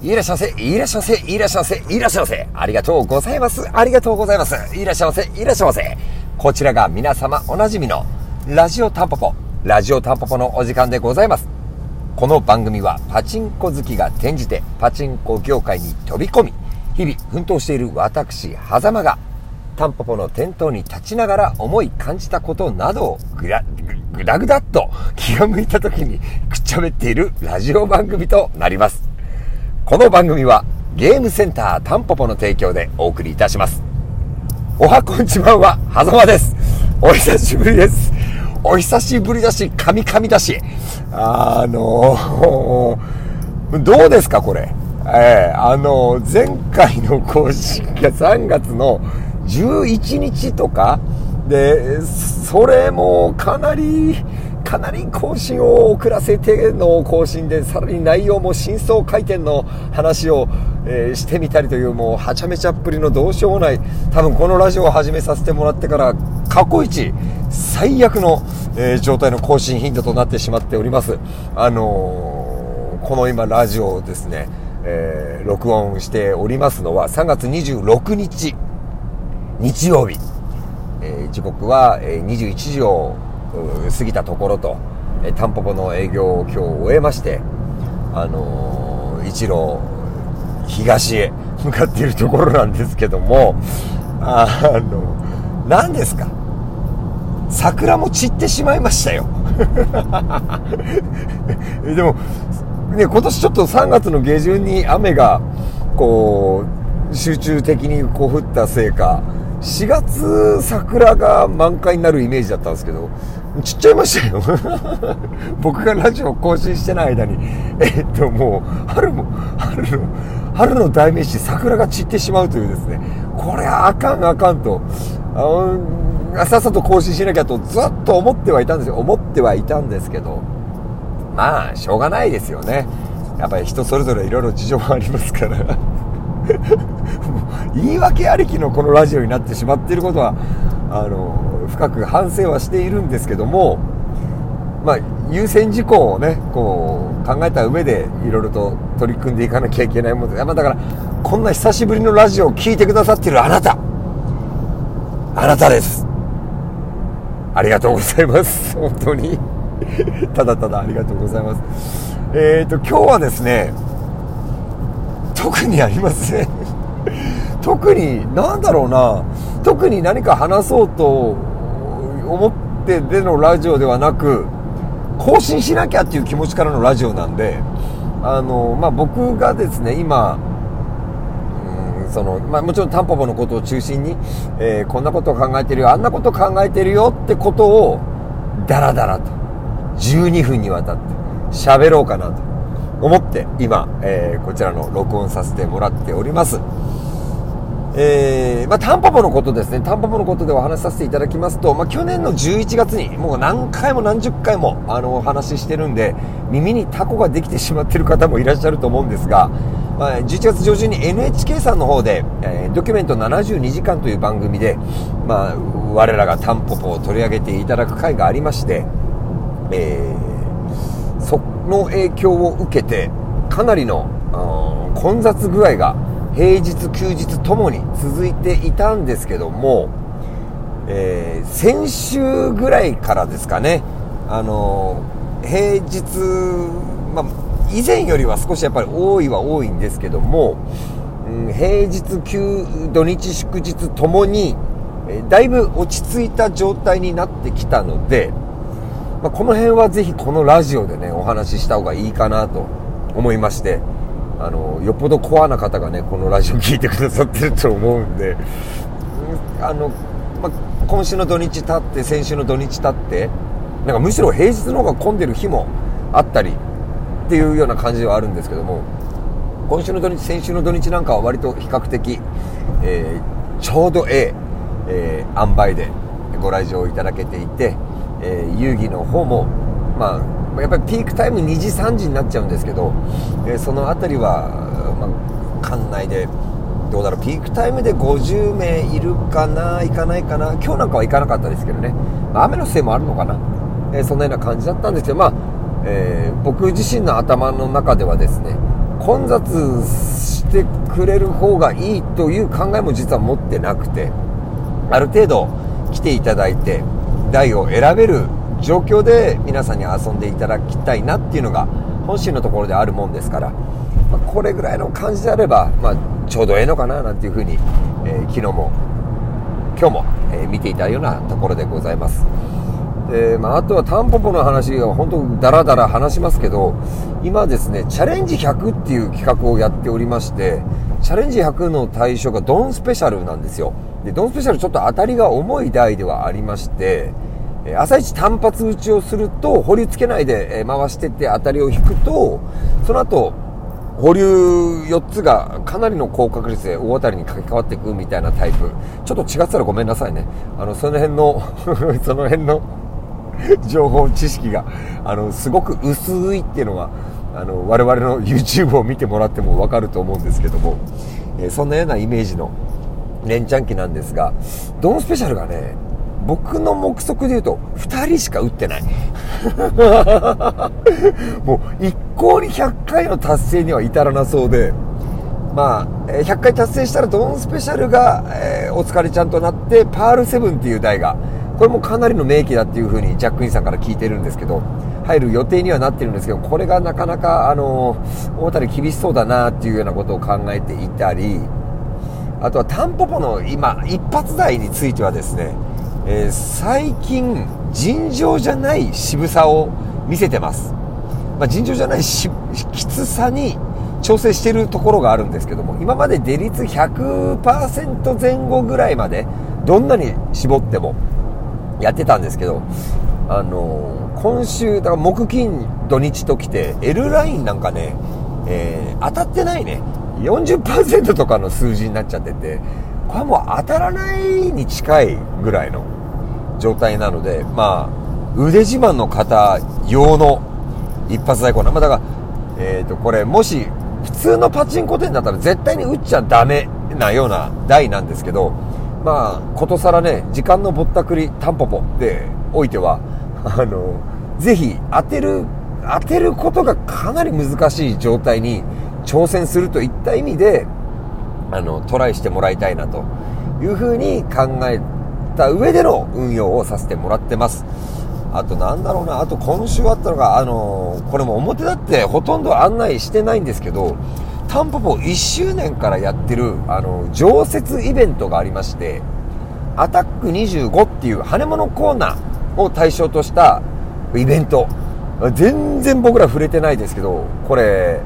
いらっしゃいませ、いらっしゃいませ、いらっしゃいませ、いらっしゃいませ。ありがとうございます。ありがとうございます。いらっしゃいませ、いらっしゃいませ。こちらが皆様おなじみのラジオタンポポ、ラジオタンポポのお時間でございます。この番組はパチンコ好きが転じてパチンコ業界に飛び込み、日々奮闘している私、狭間がタンポポの店頭に立ちながら思い感じたことなどをぐら、ぐだぐだっと気が向いた時にくっちゃべっているラジオ番組となります。この番組はゲームセンタータンポポの提供でお送りいたします。おはこんちばんは、はざまです。お久しぶりです。お久しぶりだし、カミカミだし、あのー、どうですかこれ？えー、あのー、前回の更新が3月の11日とかで、それもかなり、かなり更新を遅らせての更新で、さらに内容も真相回転の話を、えー、してみたりという、もうはちゃめちゃっぷりのどうしようもない、多分このラジオを始めさせてもらってから、過去一、最悪の、えー、状態の更新頻度となってしまっております。あのー、この今ラジオをですね、え、録音しておりますのは3月26日、日曜日、え、時刻は、え、21時を過ぎたところと、えタンポポの営業を今日終えまして、あのー、一路東へ向かっているところなんですけども、あの、何ですか？桜も散ってしまいましたよ。でも、ね、今年ちょっと3月の下旬に雨が、こう、集中的にこう降ったせいか、4月桜が満開になるイメージだったんですけど、ちっちゃいましたよ。僕がラジオを更新してない間に。えっともう春も春の春の代名詞桜が散ってしまうというですね。これはあかんあかんと。あさっさと更新しなきゃとずっと思ってはいたんですよ。思ってはいたんですけど。まあしょうがないですよね。やっぱり人それぞれいろいろ事情もありますから。言い訳ありきのこのラジオになってしまっていることはあの深く反省はしているんですけども、まあ、優先事項をねこう考えた上でいろいろと取り組んでいかなきゃいけないもので、まあ、だからこんな久しぶりのラジオを聴いてくださってるあなた。あなたです。ありがとうございます。本当に。ただただありがとうございます。えっ、ー、と今日はですね特にありません。特に何だろうな。特に何か話そうと思ってでのラジオではなく更新しなきゃっていう気持ちからのラジオなんであの、まあ、僕がですね今そのまあ、もちろんタンポポのことを中心に、えー、こんなことを考えてるよあんなことを考えてるよってことをダラダラと12分にわたって喋ろうかなと思って今、えー、こちらの録音させてもらっております。えー、まあ、タンポポのことですね、タンポポのことでお話しさせていただきますと、まあ、去年の11月に、もう何回も何十回も、あの、お話ししてるんで、耳にタコができてしまっている方もいらっしゃると思うんですが、まあ、11月上旬に NHK さんの方で、えー、ドキュメント72時間という番組で、まあ、我らがタンポポを取り上げていただく回がありまして、えー、その影響を受けて、かなりの、混雑具合が平日休日ともに続いていたんですけども、えー、先週ぐらいからですかね、あの平日、まあ、以前よりは少しやっぱり多いは多いんですけども、うん、平日休土日祝日ともに、えだいぶ落ち着いた状態になってきたので、まあ、この辺はぜひこのラジオでねお話しした方がいいかなと思いましてあのよっぽどコアな方がねこのラジオ聞いてくださってると思うんで。あの、ま今週の土日経って先週の土日経ってなんかむしろ平日の方が混んでる日もあったりっていうような感じではあるんですけども今週の土日先週の土日なんかは割と比較的、えー、ちょうどえええー、塩梅でご来場いただけていて、えー、遊戯の方もまあやっぱりピークタイム2時3時になっちゃうんですけど、えー、その辺りは、まあ、館内でどうだろうピークタイムで50名いるかないかないかな今日なんかは行かなかったですけどね、まあ、雨のせいもあるのかな、えー、そんなような感じだったんですけど、まあえー、僕自身の頭の中ではですね、混雑してくれる方がいいという考えも実は持ってなくてある程度来ていただいて台を選べる状況で皆さんに遊んでいただきたいなっていうのが本心のところであるもんですから、まあ、これぐらいの感じであれば、まあ、ちょうどええのかななんていうふうに、えー、昨日も今日も、えー、見ていたようなところでございます。でまあ、あとはタンポポの話が本当ダラダラ話しますけど今ですねチャレンジ100っていう企画をやっておりましてチャレンジ100の対象がドンスペシャルなんですよでドンスペシャルちょっと当たりが重い台ではありまして朝一単発打ちをすると保留つけないで回してって当たりを引くとその後保留4つがかなりの高確率で大当たりに書き換わっていくみたいなタイプ。ちょっと違ったらごめんなさいね。あのその辺の その辺の情報知識があのすごく薄いっていうのはあの我々の YouTube を見てもらっても分かると思うんですけども、えそんなようなイメージの連チャン機なんですがドンスペシャルがね僕の目測で言うと2人しか打ってない。もう一向に100回の達成には至らなそうでまあ100回達成したらドンスペシャルが、えー、お疲れちゃんとなってパールセブンっていう台がこれもかなりの名機だっていう風にジャックインさんから聞いてるんですけど、入る予定にはなってるんですけど、これがなかなか、あの、大谷厳しそうだなっていうようなことを考えていたり、あとはタンポポの今、一発台についてはですね、えー、最近、尋常じゃない渋さを見せてます。まあ、尋常じゃないしきつさに調整してるところがあるんですけども、今まで出率100%前後ぐらいまで、どんなに絞ってもやってたんですけど、あのー、今週、だから木金土日と来て、L ラインなんかね、えー、当たってないね。40%とかの数字になっちゃってて、これはもう当たらないに近いぐらいの状態なので、まあ、腕自慢の方用の一発大根な。まあ、だから、えっ、ー、と、これ、もし、普通のパチンコ店だったら絶対に打っちゃダメなような台なんですけど、まあ、ことさらね、時間のぼったくりタンポポでおいては、あの、ぜひ当てる、当てることがかなり難しい状態に挑戦するといった意味で、あの、トライしてもらいたいなというふうに考えた上での運用をさせてもらってます。あとなんだろうな、あと今週あったのが、あの、これも表だってほとんど案内してないんですけど、タンポポ1周年からやってる、あの、常設イベントがありまして、アタック25っていう羽物コーナーを対象としたイベント。全然僕ら触れてないですけど、これ、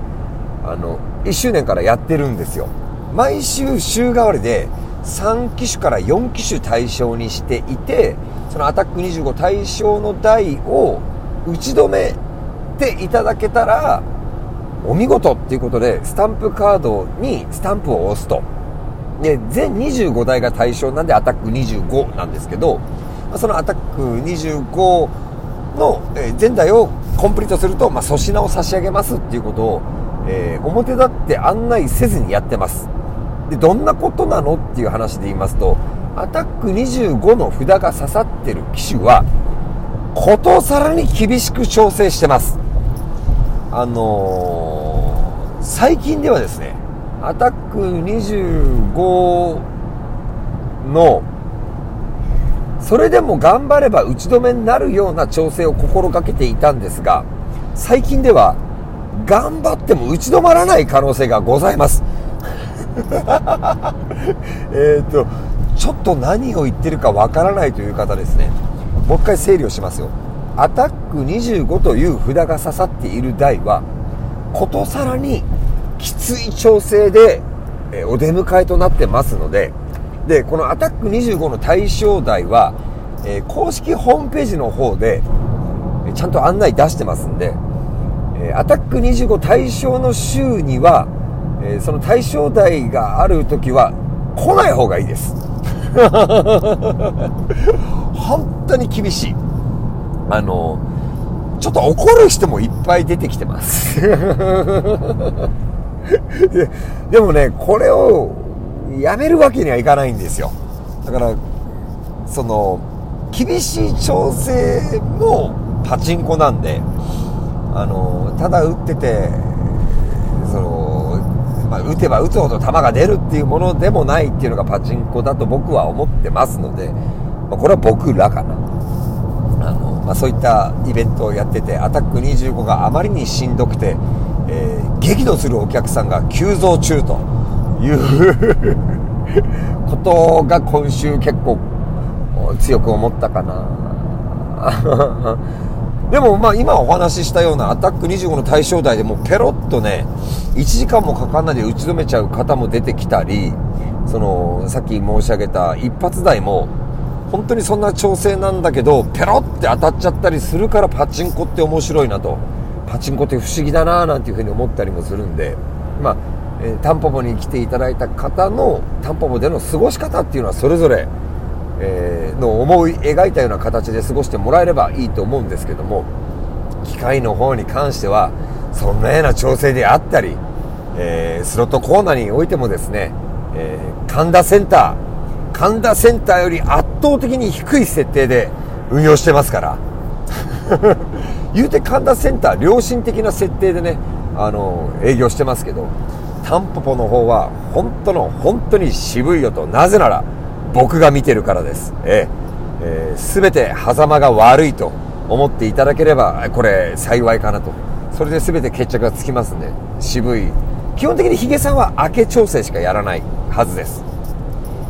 あの、1周年からやってるんですよ。毎週週替わりで3機種から4機種対象にしていて、そのアタック25対象の台を打ち止めていただけたら、お見事っていうことで、スタンプカードにスタンプを押すと。で、全25台が対象なんでアタック25なんですけど、そのアタック25の全台をコンプリートすると、まあ、粗品を差し上げますっていうことを、えー、表立って案内せずにやってます。で、どんなことなのっていう話で言いますと、アタック25の札が刺さってる機種は、ことさらに厳しく調整してます。あのー、最近ではですね、アタック25の、それでも頑張れば打ち止めになるような調整を心がけていたんですが、最近では、頑張っても打ち止まらない可能性がございます。えっと、ちょっと何を言ってるかわからないという方ですね。もう一回整理をしますよ。アタック25という札が刺さっている台は、ことさらにきつい調整で、お出迎えとなってますので、で、このアタック25の対象台は、え、公式ホームページの方で、ちゃんと案内出してますんで、えアタック25対象の週には、えその対象台がある時は来ない方がいいです。本当に厳しい。あの、ちょっと怒る人もいっぱい出てきてます で。でもね、これをやめるわけにはいかないんですよ。だから、その、厳しい調整もパチンコなんで、あの、ただ打ってて、ま打てば打つほど球が出るっていうものでもないっていうのがパチンコだと僕は思ってますので、まあ、これは僕らかな。あのまあ、そういったイベントをやってて、アタック25があまりにしんどくて、えー、激怒するお客さんが急増中という ことが今週結構強く思ったかな。でもまあ今お話ししたようなアタック25の対象台でもペロッとね、1時間もかかんないで打ち止めちゃう方も出てきたり、その、さっき申し上げた一発台も、本当にそんな調整なんだけど、ペロって当たっちゃったりするからパチンコって面白いなと。パチンコって不思議だななんていうふうに思ったりもするんで、まあ、えー、タンポポに来ていただいた方のタンポポでの過ごし方っていうのはそれぞれえー、の思い描いたような形で過ごしてもらえればいいと思うんですけども機械の方に関してはそんなような調整であったり、えー、スロットコーナーにおいてもですね、えー、神田センター神田センターより圧倒的に低い設定で運用してますから。言うて神田センター良心的な設定でねあの営業してますけどタンポポの方は本当の本当に渋いよと。なぜなら僕が見てるからです。ええー、全て狭間が悪いと思っていただければ、これ幸いかなと。それで全て決着がつきますんで、渋い。基本的にヒゲさんは明け調整しかやらないはずです。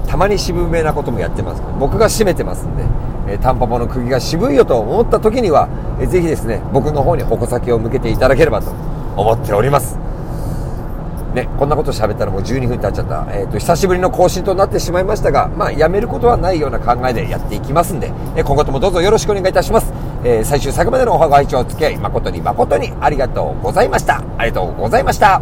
たまに渋めなこともやってます。僕が締めてますんで、えー、タンパポの釘が渋いよと思った時には、えー、ぜひですね、僕の方に矛先を向けていただければと思っております。ね、こんなこと喋ったらもう12分経っちゃった。えっ、ー、と、久しぶりの更新となってしまいましたが、まあ、やめることはないような考えでやっていきますんで、え今後ともどうぞよろしくお願いいたします。えー、最終作までのおはがいちをお付き合い、誠に誠にありがとうございました。ありがとうございました。